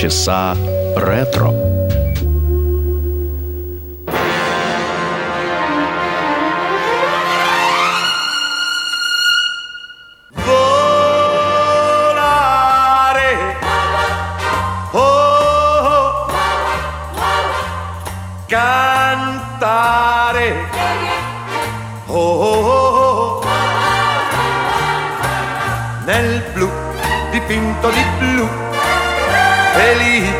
часа ретро.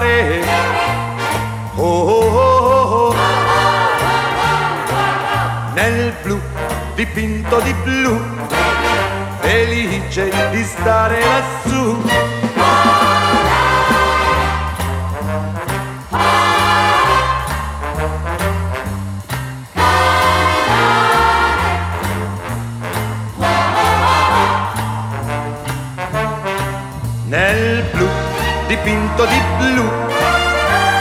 fare. Oh oh oh, oh, oh, oh, Nel blu, dipinto di blu, felice di stare lassù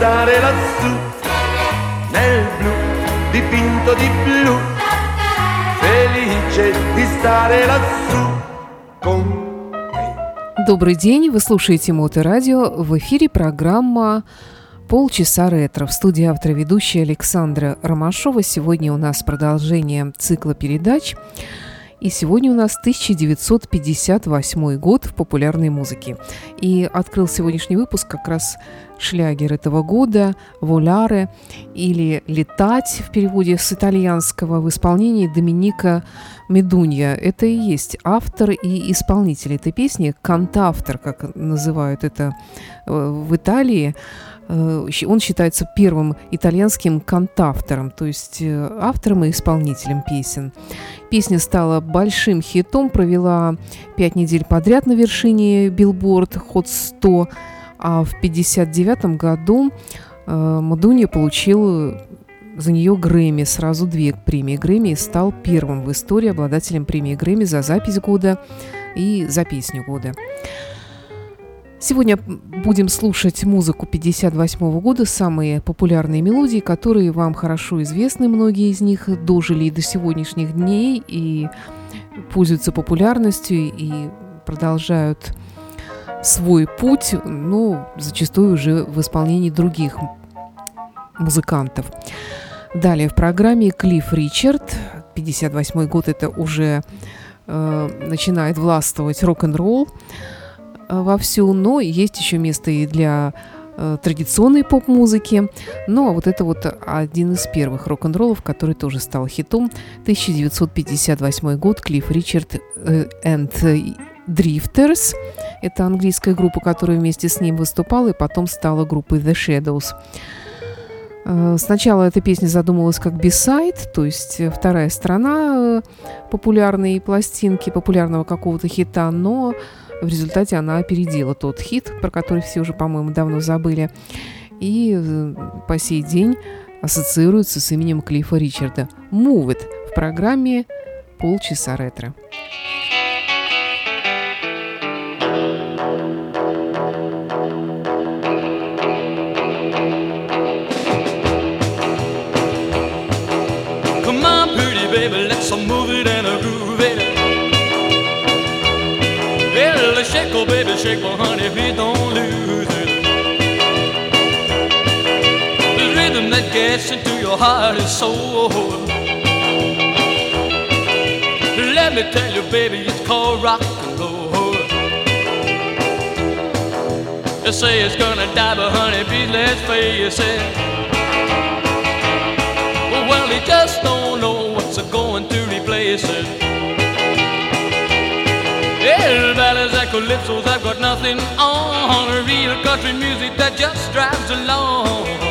stare lassù nel blu dipinto di blu felice di stare lassù con Добрый день, вы слушаете Моторадио, в эфире программа полчаса ретро. В студии автор ведущая Александра Ромашова. Сегодня у нас продолжение цикла передач и сегодня у нас 1958 год в популярной музыке. И открыл сегодняшний выпуск как раз шлягер этого года «Воляре» или «Летать» в переводе с итальянского в исполнении Доминика Медунья. Это и есть автор и исполнитель этой песни, кантавтор, как называют это э, в Италии. Э, он считается первым итальянским кантавтором, то есть э, автором и исполнителем песен. Песня стала большим хитом, провела пять недель подряд на вершине Billboard Hot 100, а в 1959 году Мадуни э, получил за нее Грэмми, сразу две премии Грэмми, и стал первым в истории обладателем премии Грэмми за запись года и за песню года. Сегодня будем слушать музыку 58 года, самые популярные мелодии, которые вам хорошо известны, многие из них дожили и до сегодняшних дней, и пользуются популярностью, и продолжают свой путь, но ну, зачастую уже в исполнении других музыкантов. Далее в программе Клифф Ричард, 58 год это уже э, начинает властвовать рок-н-ролл, вовсю, но есть еще место и для э, традиционной поп-музыки. Но ну, а вот это вот один из первых рок-н-роллов, который тоже стал хитом. 1958 год, Клифф Ричард э, and Drifters. Это английская группа, которая вместе с ним выступала и потом стала группой The Shadows. Э, сначала эта песня задумывалась как бисайд, то есть вторая сторона популярной пластинки, популярного какого-то хита, но в результате она опередила тот хит, про который все уже, по-моему, давно забыли. И э, по сей день ассоциируется с именем Клиффа Ричарда. Move It в программе «Полчаса ретро». Come on, pretty baby, let's move it and a groove. shake my honey if you don't lose it. The rhythm that gets into your heart and soul. Let me tell you, baby, it's called rock and roll. They say it's gonna die, but honey, please let's face it. Well, he just don't know what's going to replace it. Hill valleys and calypsos, I've got nothing on. Real country music that just drives along.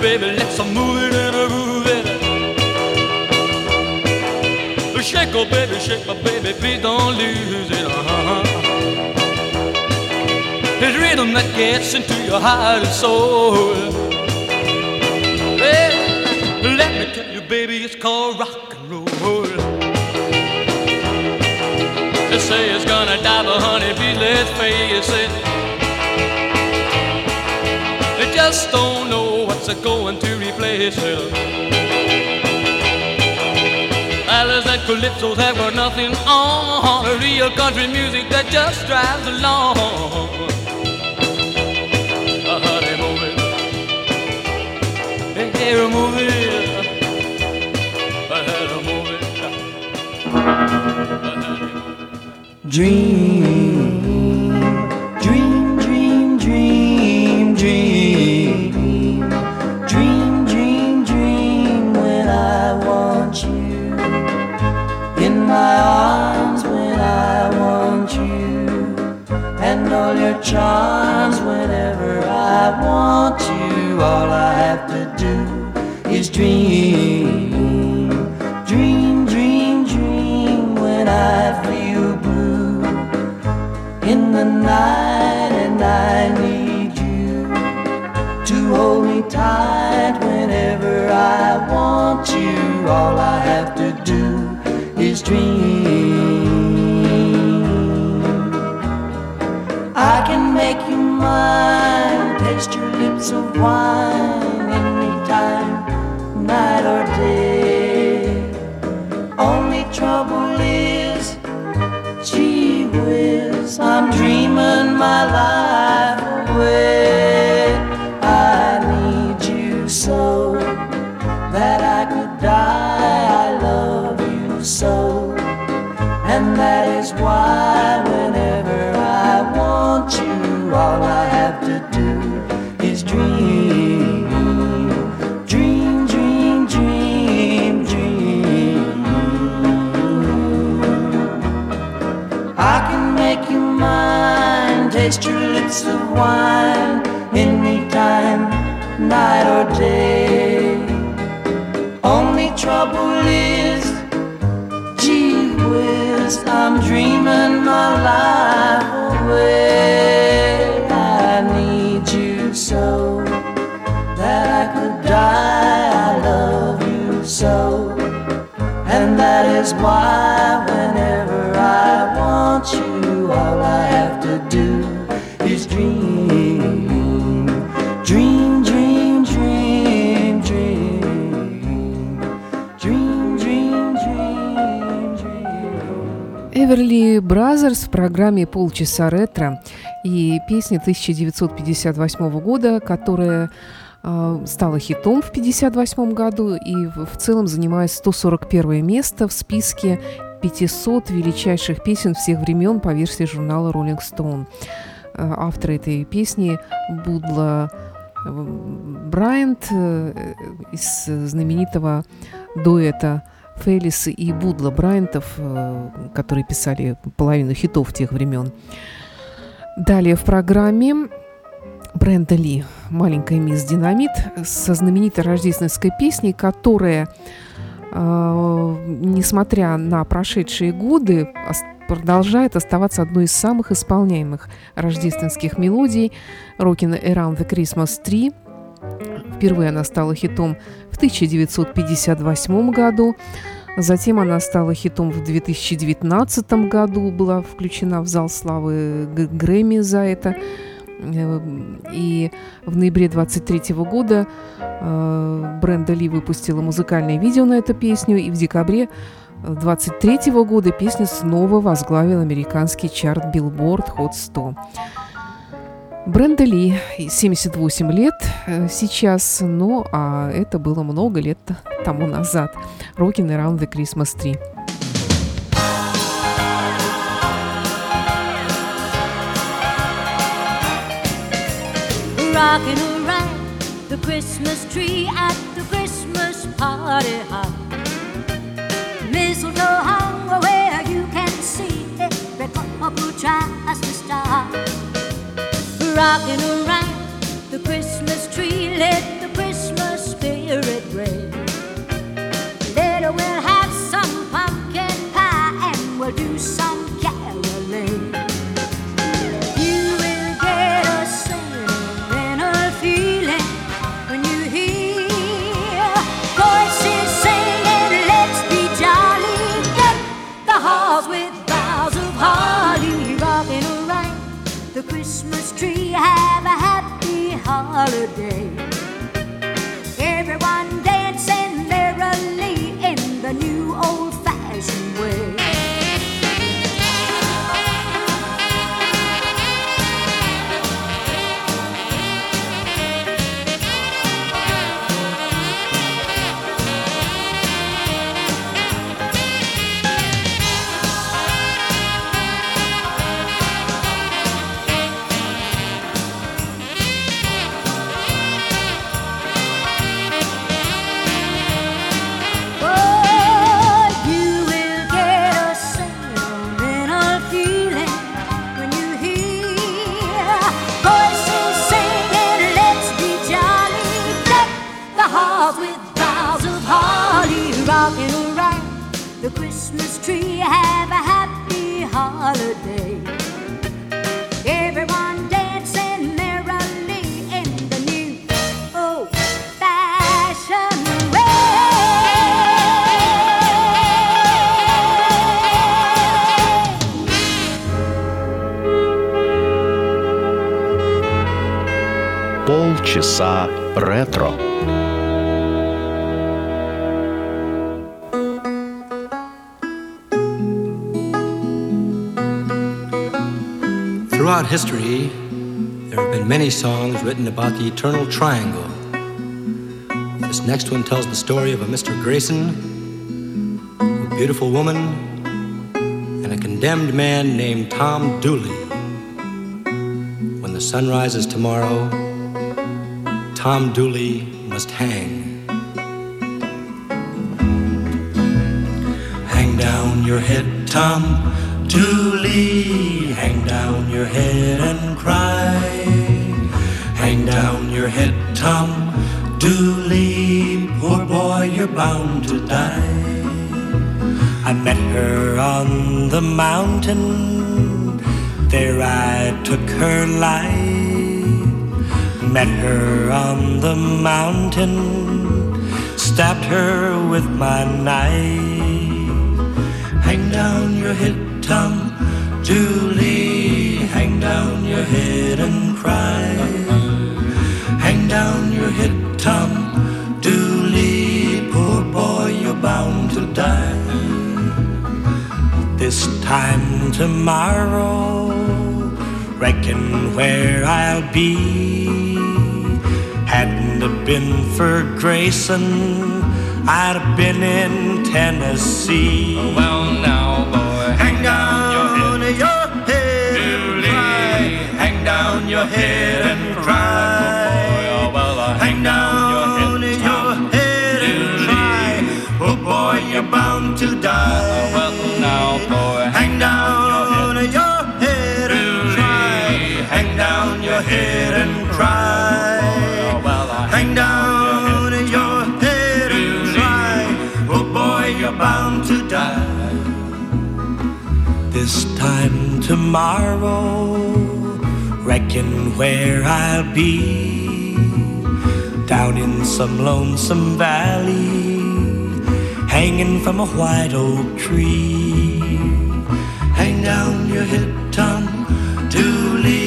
baby, let's move it and groove it. Shake, oh baby, shake, but baby, please don't lose it. Uh-huh. It's rhythm that gets into your heart and soul. Hey, let me tell you, baby, it's called rock and roll. They say it's gonna die, but honey, please let's face it. They just don't know are going to replace her. Ballads and calypsos have got nothing on a real country music that just drives along. I heard a moving, they hear it moving. Dream all your charms whenever I want you. All I have to do is dream, dream, dream, dream when I feel blue in the night and I need you to hold me tight whenever I want you. All I have to do is dream. drinks of wine any time, night or day. Only trouble is, gee whiz, I'm dreaming my life away. mine. Taste your lips of wine anytime, night or day. Only trouble is, gee whiz, I'm dreaming my life away. I need you so that I could die. I love you so, and that is why whenever I want you. Everly Brothers в программе «Полчаса ретро» и песня 1958 года, которая а, стала хитом в 1958 году и в целом занимает 141 место в списке 500 величайших песен всех времен по версии журнала Rolling Stone. А, автор этой песни Будла э, Брайант э, из знаменитого дуэта Фейлис и Будла Брайантов, э, которые писали половину хитов тех времен. Далее в программе Бренда Ли «Маленькая мисс Динамит» со знаменитой рождественской песней, которая, э, несмотря на прошедшие годы, продолжает оставаться одной из самых исполняемых рождественских мелодий «Rockin' Around the Christmas Tree», Впервые она стала хитом в 1958 году. Затем она стала хитом в 2019 году, была включена в зал славы Грэмми за это. Э, и в ноябре 23 года э, Бренда Ли выпустила музыкальное видео на эту песню, и в декабре 23 э, года песня снова возглавила американский чарт Billboard Hot 100. Бренда Ли, 78 лет сейчас, но а это было много лет тому назад. Rockin' Around the Christmas Tree. Rockin' around the Christmas tree at the Christmas party hop. Mistletoe rocking around the Christmas tree. Let history, there have been many songs written about the eternal triangle. This next one tells the story of a Mr. Grayson, a beautiful woman, and a condemned man named Tom Dooley. When the sun rises tomorrow, Tom Dooley must hang. Hang down your head, Tom. Dooley, hang down your head and cry. Hang down your head, Tom. Dooley, poor boy, you're bound to die. I met her on the mountain. There I took her life. Met her on the mountain. Stabbed her with my knife. Hang down your head, tongue. Dooley, hang down your head and cry. Hang down your head, Tom. Julie, poor boy, you're bound to die. This time tomorrow, reckon where I'll be. Hadn't it been for Grayson, I'd have been in Tennessee. Well, now. your head and cry. Oh well, hang down your head and cry. Oh boy, you're bound to die. Oh, well now, boy, hang down your head and cry. Hang down your head and cry. Oh well, hang down your head and cry. Oh boy, you're bound to die. This time tomorrow reckon where I'll be. Down in some lonesome valley, hanging from a white oak tree. Hang down your head, Tom, to leave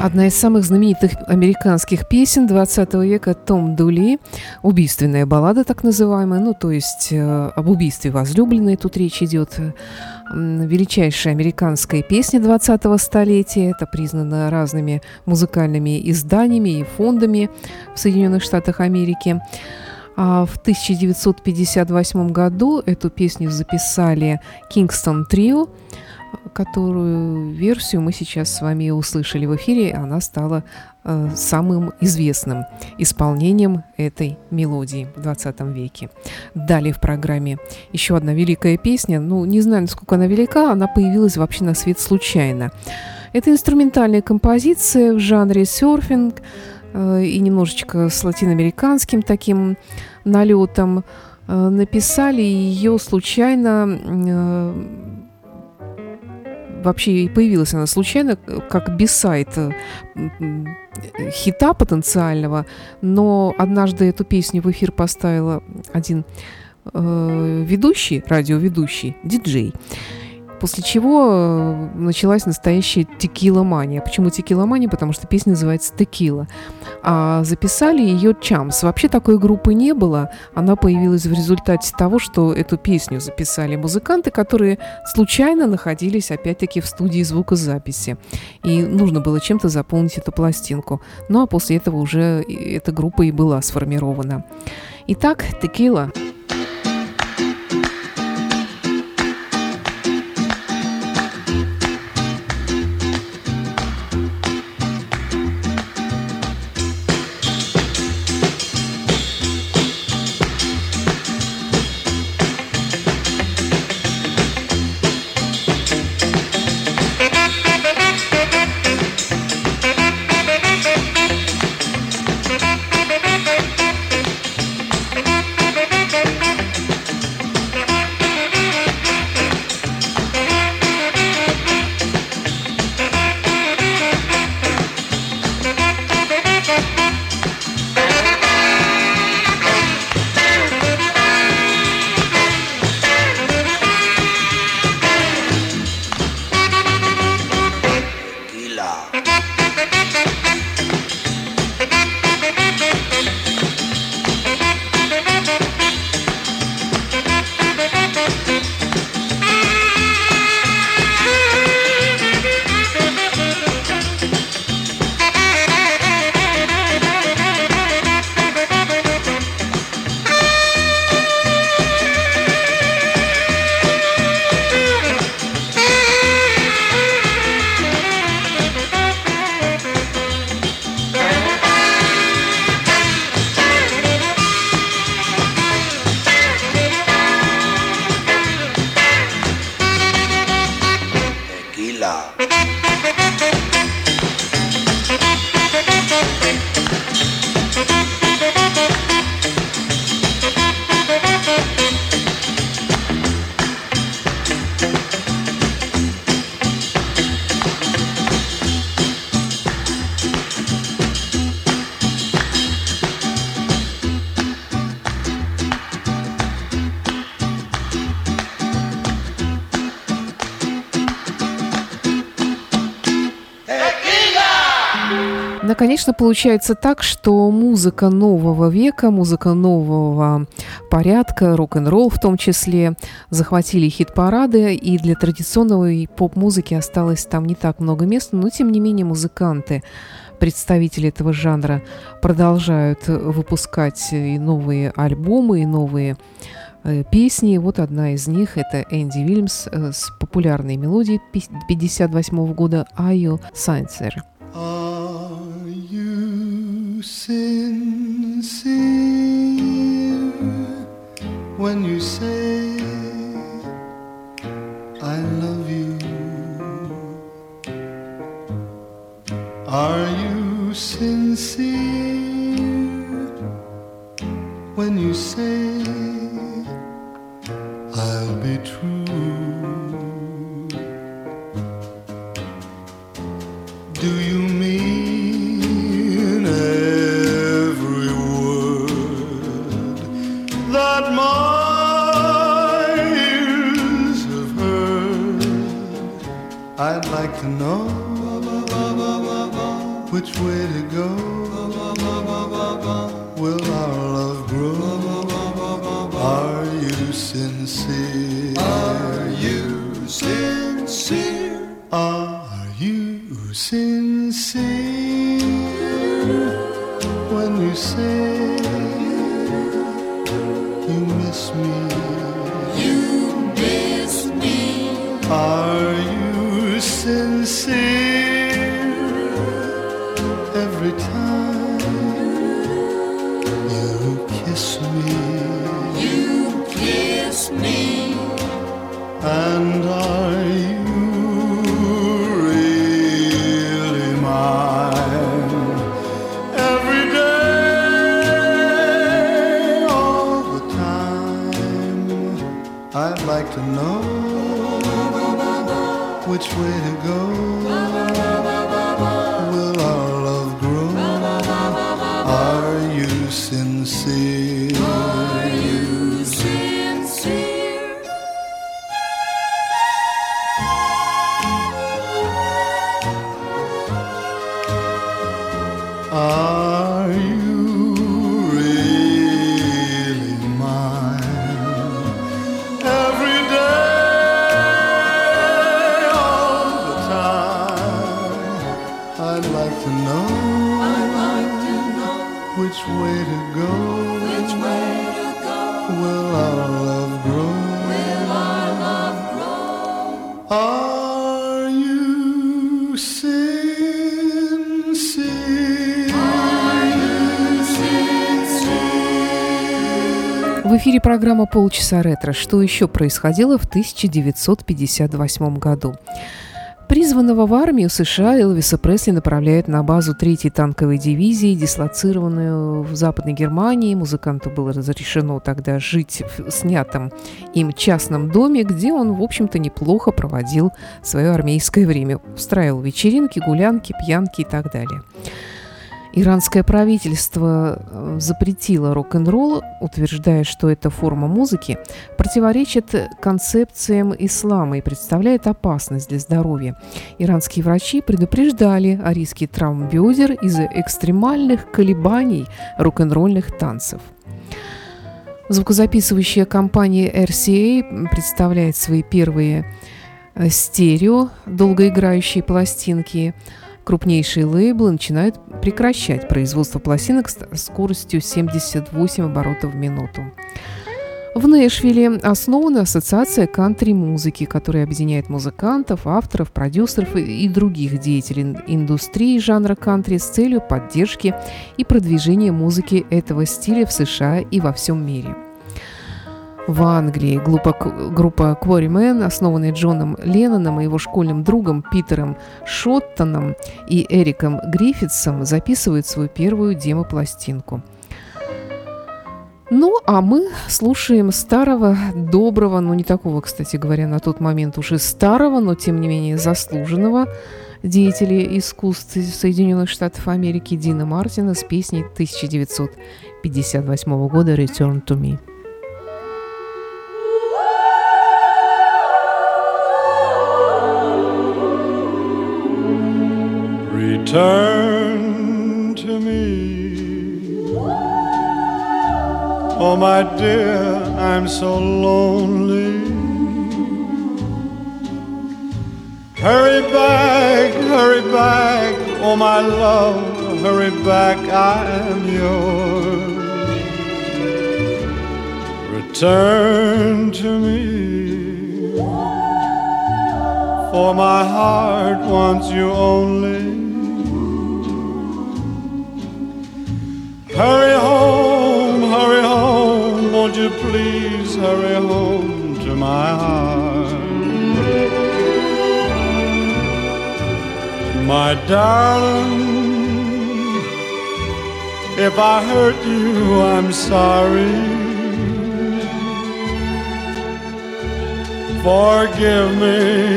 Одна из самых знаменитых американских песен 20 века Том Дули, убийственная баллада так называемая, ну то есть э, об убийстве возлюбленной тут речь идет. Величайшая американская песня 20 столетия, это признано разными музыкальными изданиями и фондами в Соединенных Штатах Америки. А в 1958 году эту песню записали Кингстон Трио, которую версию мы сейчас с вами услышали в эфире, она стала э, самым известным исполнением этой мелодии в 20 веке. Далее в программе еще одна великая песня. Ну, не знаю, насколько она велика, она появилась вообще на свет случайно. Это инструментальная композиция в жанре серфинг э, и немножечко с латиноамериканским таким налетом. Э, написали ее случайно э, вообще и появилась она случайно, э, как бисайт э, хита потенциального, но однажды эту песню в эфир поставила один э, ведущий, радиоведущий, диджей. После чего э, началась настоящая текиломания. Почему текиломания? Потому что песня называется «Текила». А записали ее Чамс. Вообще такой группы не было. Она появилась в результате того, что эту песню записали музыканты, которые случайно находились опять-таки в студии звукозаписи. И нужно было чем-то заполнить эту пластинку. Ну а после этого уже эта группа и была сформирована. Итак, «Текила». Текила. Но, ну, конечно, получается так, что музыка нового века, музыка нового порядка, рок-н-ролл в том числе, захватили хит-парады, и для традиционной поп-музыки осталось там не так много места, но, тем не менее, музыканты представители этого жанра продолжают выпускать и новые альбомы, и новые э, песни. Вот одна из них – это Энди Вильямс э, с популярной мелодией 1958 года «Айо Сайнцер». Oh. sincere when you say I love you? Are you sincere when you say I'll be true? Do you like to know which way to go. Will our sincere. программа «Полчаса ретро». Что еще происходило в 1958 году? Призванного в армию США Элвиса Пресли направляют на базу 3-й танковой дивизии, дислоцированную в Западной Германии. Музыканту было разрешено тогда жить в снятом им частном доме, где он, в общем-то, неплохо проводил свое армейское время. Устраивал вечеринки, гулянки, пьянки и так далее. Иранское правительство э, запретило рок-н-ролл, утверждая, что эта форма музыки противоречит концепциям ислама и представляет опасность для здоровья. Иранские врачи предупреждали о риске травм бедер из-за экстремальных колебаний рок-н-ролльных танцев. Звукозаписывающая компания RCA представляет свои первые э, стерео, долгоиграющие пластинки – крупнейшие лейблы начинают прекращать производство пластинок с скоростью 78 оборотов в минуту. В Нэшвилле основана ассоциация кантри-музыки, которая объединяет музыкантов, авторов, продюсеров и других деятелей индустрии жанра кантри с целью поддержки и продвижения музыки этого стиля в США и во всем мире – в Англии. Группа, группа Quarrymen, основанная Джоном Ленноном и его школьным другом Питером Шоттоном и Эриком Гриффитсом, записывает свою первую демо-пластинку. Ну, а мы слушаем старого, доброго, ну не такого, кстати говоря, на тот момент уже старого, но тем не менее заслуженного деятеля искусств Соединенных Штатов Америки Дина Мартина с песней 1958 года «Return to me». turn to me. Oh, my dear, I'm so lonely. Hurry back, hurry back, oh, my love, hurry back, I am yours. Return to me, for my heart wants you only. Hurry home, hurry home, won't you please hurry home to my heart? My darling, if I hurt you, I'm sorry. Forgive me,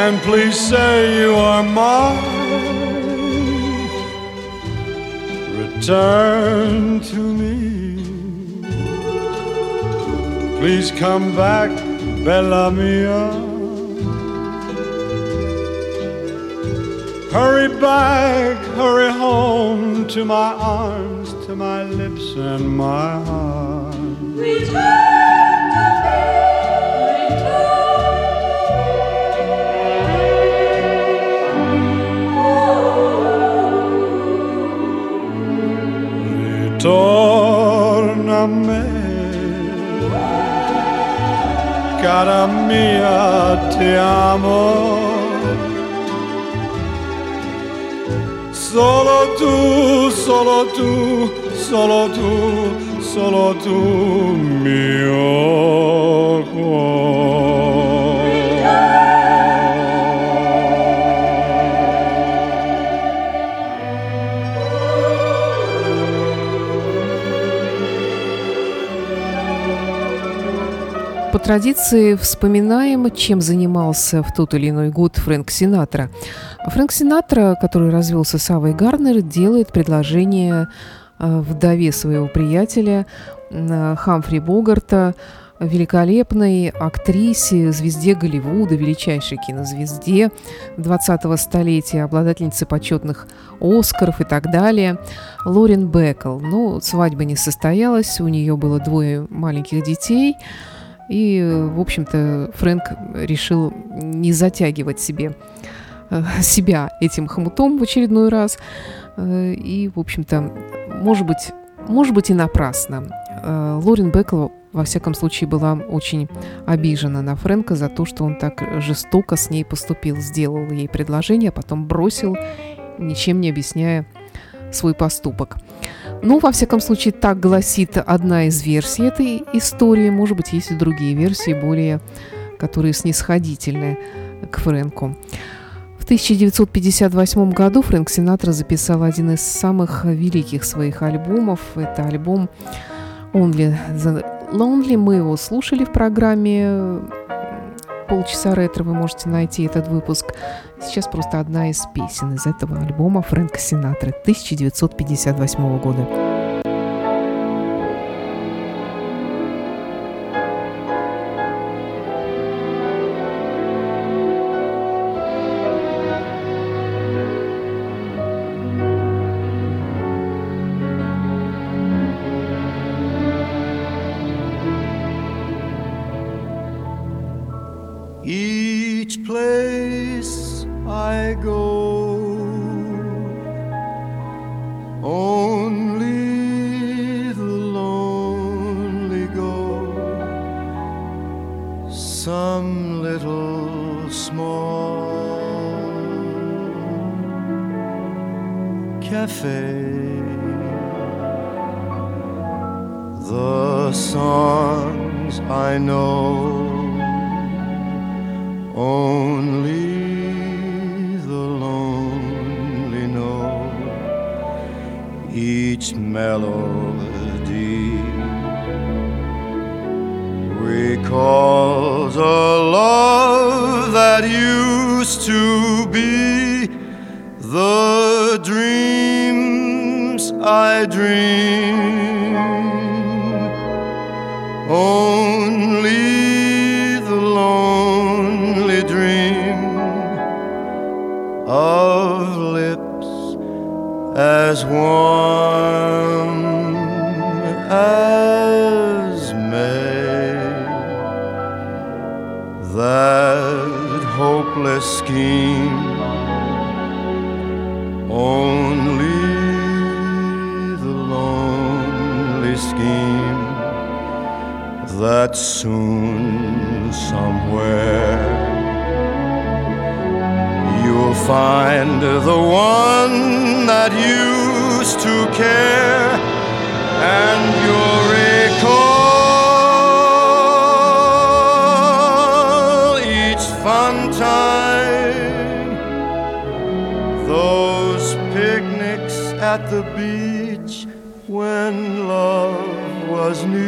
and please say you are mine. Return to me. Please come back, Bella Mia. Hurry back, hurry home to my arms, to my lips and my heart. Return! me, cara mia, ti amo. Solo tu, solo tu, solo tu, solo tu, mio cuore. традиции вспоминаем, чем занимался в тот или иной год Фрэнк Синатра. Фрэнк Синатра, который развелся с Авой Гарнер, делает предложение а, вдове своего приятеля а, Хамфри Богарта, великолепной актрисе, звезде Голливуда, величайшей кинозвезде 20-го столетия, обладательнице почетных Оскаров и так далее, Лорен Бекл. Но ну, свадьба не состоялась, у нее было двое маленьких детей – и, в общем-то, Фрэнк решил не затягивать себе э, себя этим хомутом в очередной раз. Э, и, в общем-то, может быть, может быть и напрасно. Э, Лорен Бекл, во всяком случае, была очень обижена на Фрэнка за то, что он так жестоко с ней поступил, сделал ей предложение, а потом бросил, ничем не объясняя свой поступок. Ну, во всяком случае, так гласит одна из версий этой истории. Может быть, есть и другие версии, более которые снисходительны к Фрэнку. В 1958 году Фрэнк Синатра записал один из самых великих своих альбомов. Это альбом Only the Lonely. Мы его слушали в программе полчаса ретро вы можете найти этот выпуск. Сейчас просто одна из песен из этого альбома Фрэнка Синатры 1958 года. because a love that used to be the dreams I dream only the lonely dream of lips as warm as hopeless scheme. Only the lonely scheme that soon somewhere you'll find the one that used to care and you are at the beach when love was new.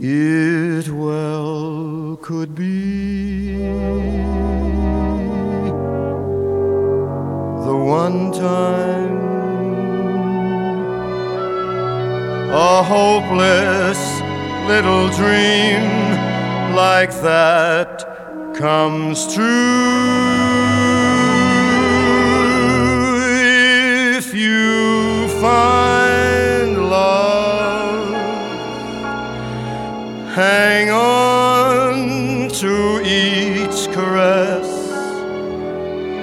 It well could be the one time a hopeless little dream like that comes true. find love. Hang on to each caress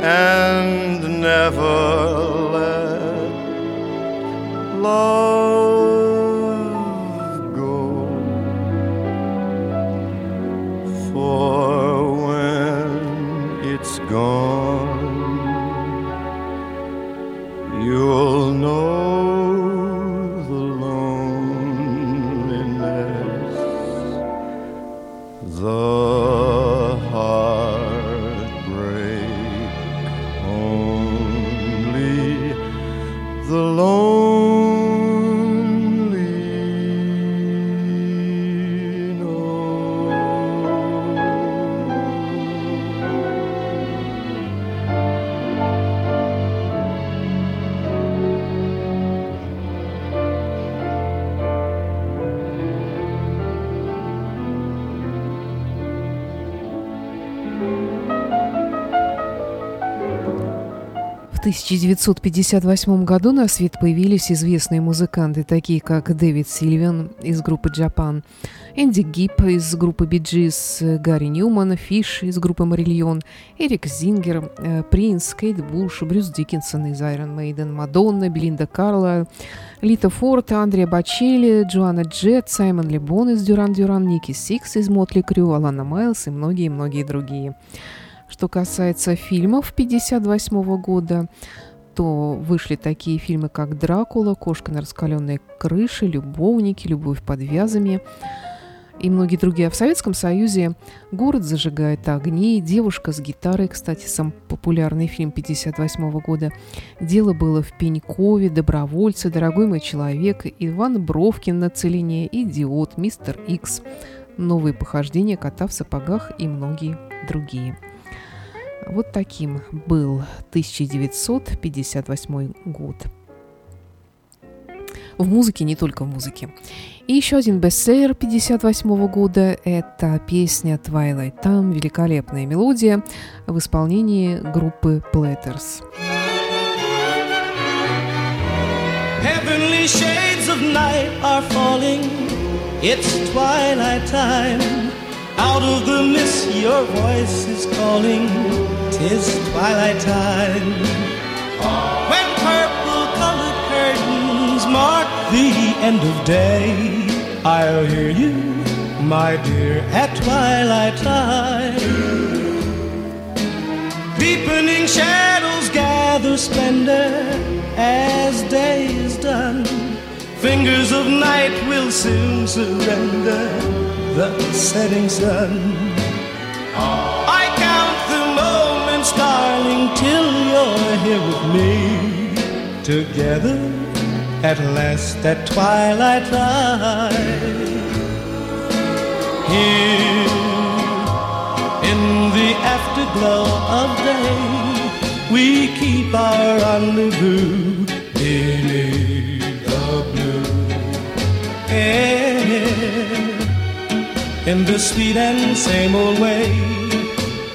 and never 1958 году на свет появились известные музыканты, такие как Дэвид Сильвин из группы Japan, Энди Гипп из группы Bee Gees, Гэри Ньюман, Фиш из группы Marillion, Эрик Зингер, э, Принц, Кейт Буш, Брюс Диккенсон из Iron Maiden, Мадонна, Белинда Карла, Лита Форд, Андреа Бочелли, Джоан Джетт, Саймон Лебон из Duran Duran, Ники Сикс из Mötley Crüe, Алана Майлз и многие-многие другие. Что касается фильмов 1958 года, то вышли такие фильмы, как «Дракула», «Кошка на раскаленной крыше», «Любовники», «Любовь под вязами» и многие другие. А в Советском Союзе «Город зажигает огни», «Девушка с гитарой», кстати, сам популярный фильм 1958 года. «Дело было в Пенькове», «Добровольцы», «Дорогой мой человек», «Иван Бровкин на целине», «Идиот», «Мистер Икс», «Новые похождения кота в сапогах» и многие другие. Вот таким был 1958 год. В музыке, не только в музыке. И еще один бестселлер 58 года – это песня Twilight. Там великолепная мелодия в исполнении группы Platters. Heavenly shades of night are falling It's twilight time Out of the mist your voice is calling Tis twilight time When purple colored curtains mark the end of day I'll hear you, my dear, at twilight time Deepening shadows gather splendor As day is done Fingers of night will soon surrender the setting sun. I count the moments, darling, till you're here with me. Together, at last, at twilight light. Here, in the afterglow of day, we keep our rendezvous beneath the blue in the sweet and same old way.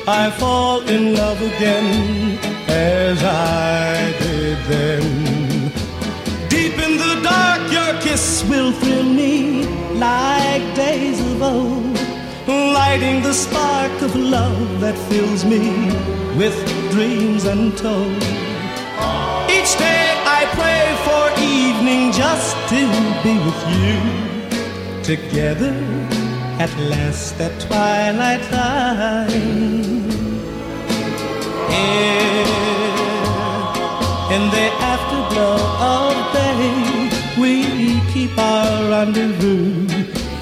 I fall in love again as I did then. Deep in the dark, your kiss will thrill me like days of old, lighting the spark of love that fills me with dreams untold. Each day I pray for evening just to be with you together at last the twilight time. Here in the afterglow of day We keep our rendezvous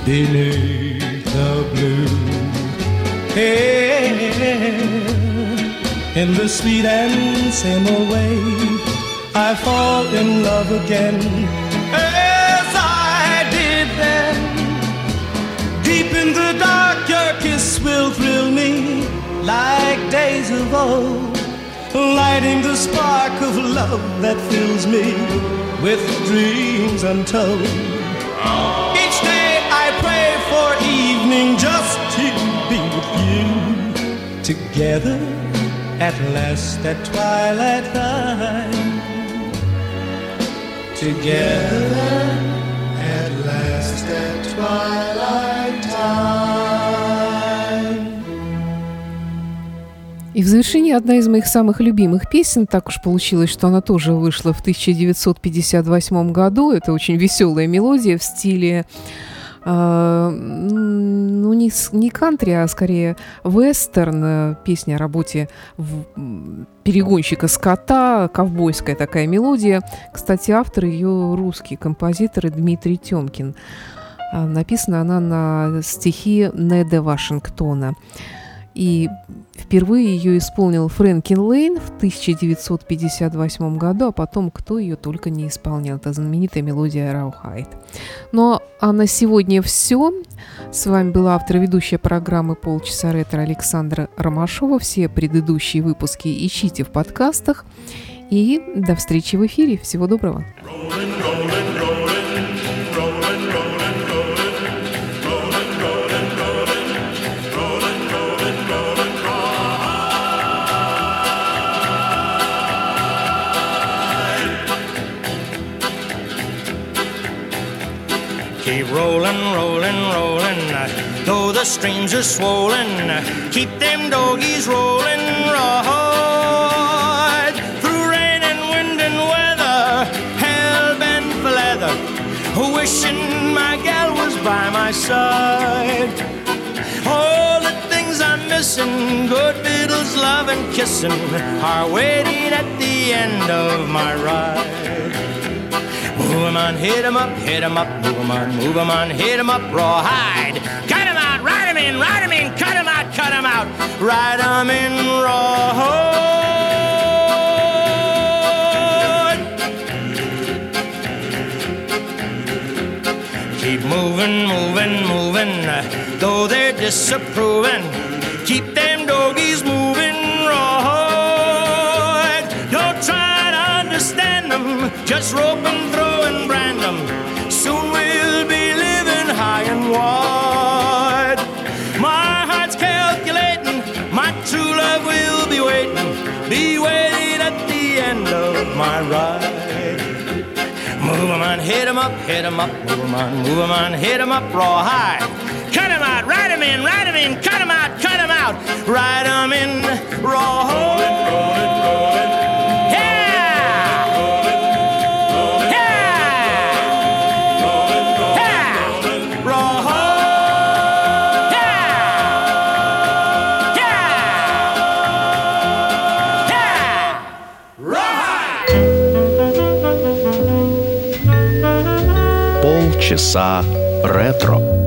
Beneath the blue Here in the sweet and same way I fall in love again In the dark, your kiss will thrill me like days of old, lighting the spark of love that fills me with dreams untold. Each day I pray for evening just to be with you together at last at twilight time. Together at last at twilight. И в завершении одна из моих самых любимых песен. Так уж получилось, что она тоже вышла в 1958 году. Это очень веселая мелодия в стиле а, ну, не, не кантри, а скорее вестерн, песня о работе в, перегонщика скота, ковбойская такая мелодия. Кстати, автор ее русский композитор Дмитрий Темкин. А, написана она на стихи Неда Вашингтона и впервые ее исполнил Фрэнкин Лейн в 1958 году, а потом кто ее только не исполнял. Это знаменитая мелодия Раухайт. Ну а на сегодня все. С вами была автор и ведущая программы «Полчаса ретро» Александра Ромашова. Все предыдущие выпуски ищите в подкастах. И до встречи в эфире. Всего доброго. Rolling, rolling. rolling, rolling, rolling. Though the streams are swollen, keep them doggies rolling, right Through rain and wind and weather, hell bent for leather. Wishing my gal was by my side. All the things I'm missing, good fiddles, love and kissing, are waiting at the end of my ride. Move 'em on, hit 'em up, hit 'em up, move 'em on, move 'em on, hit 'em up, rawhide. Cut 'em out, ride 'em in, ride 'em in, cut 'em out, cut 'em out, ride 'em in, rawhide. Keep moving, moving, moving, though they're disapproving. Keep them doggies moving, rawhide. Don't try to understand them, just rope 'em reward. My heart's calculating, my true love will be waiting, be waiting at the end of my ride. Move 'em on, hit 'em up, hit 'em up, move 'em on, move 'em on, hit 'em up, rawhide. Cut 'em out, ride 'em in, ride 'em in, cut 'em out, cut 'em out, ride 'em in, raw часа ретро.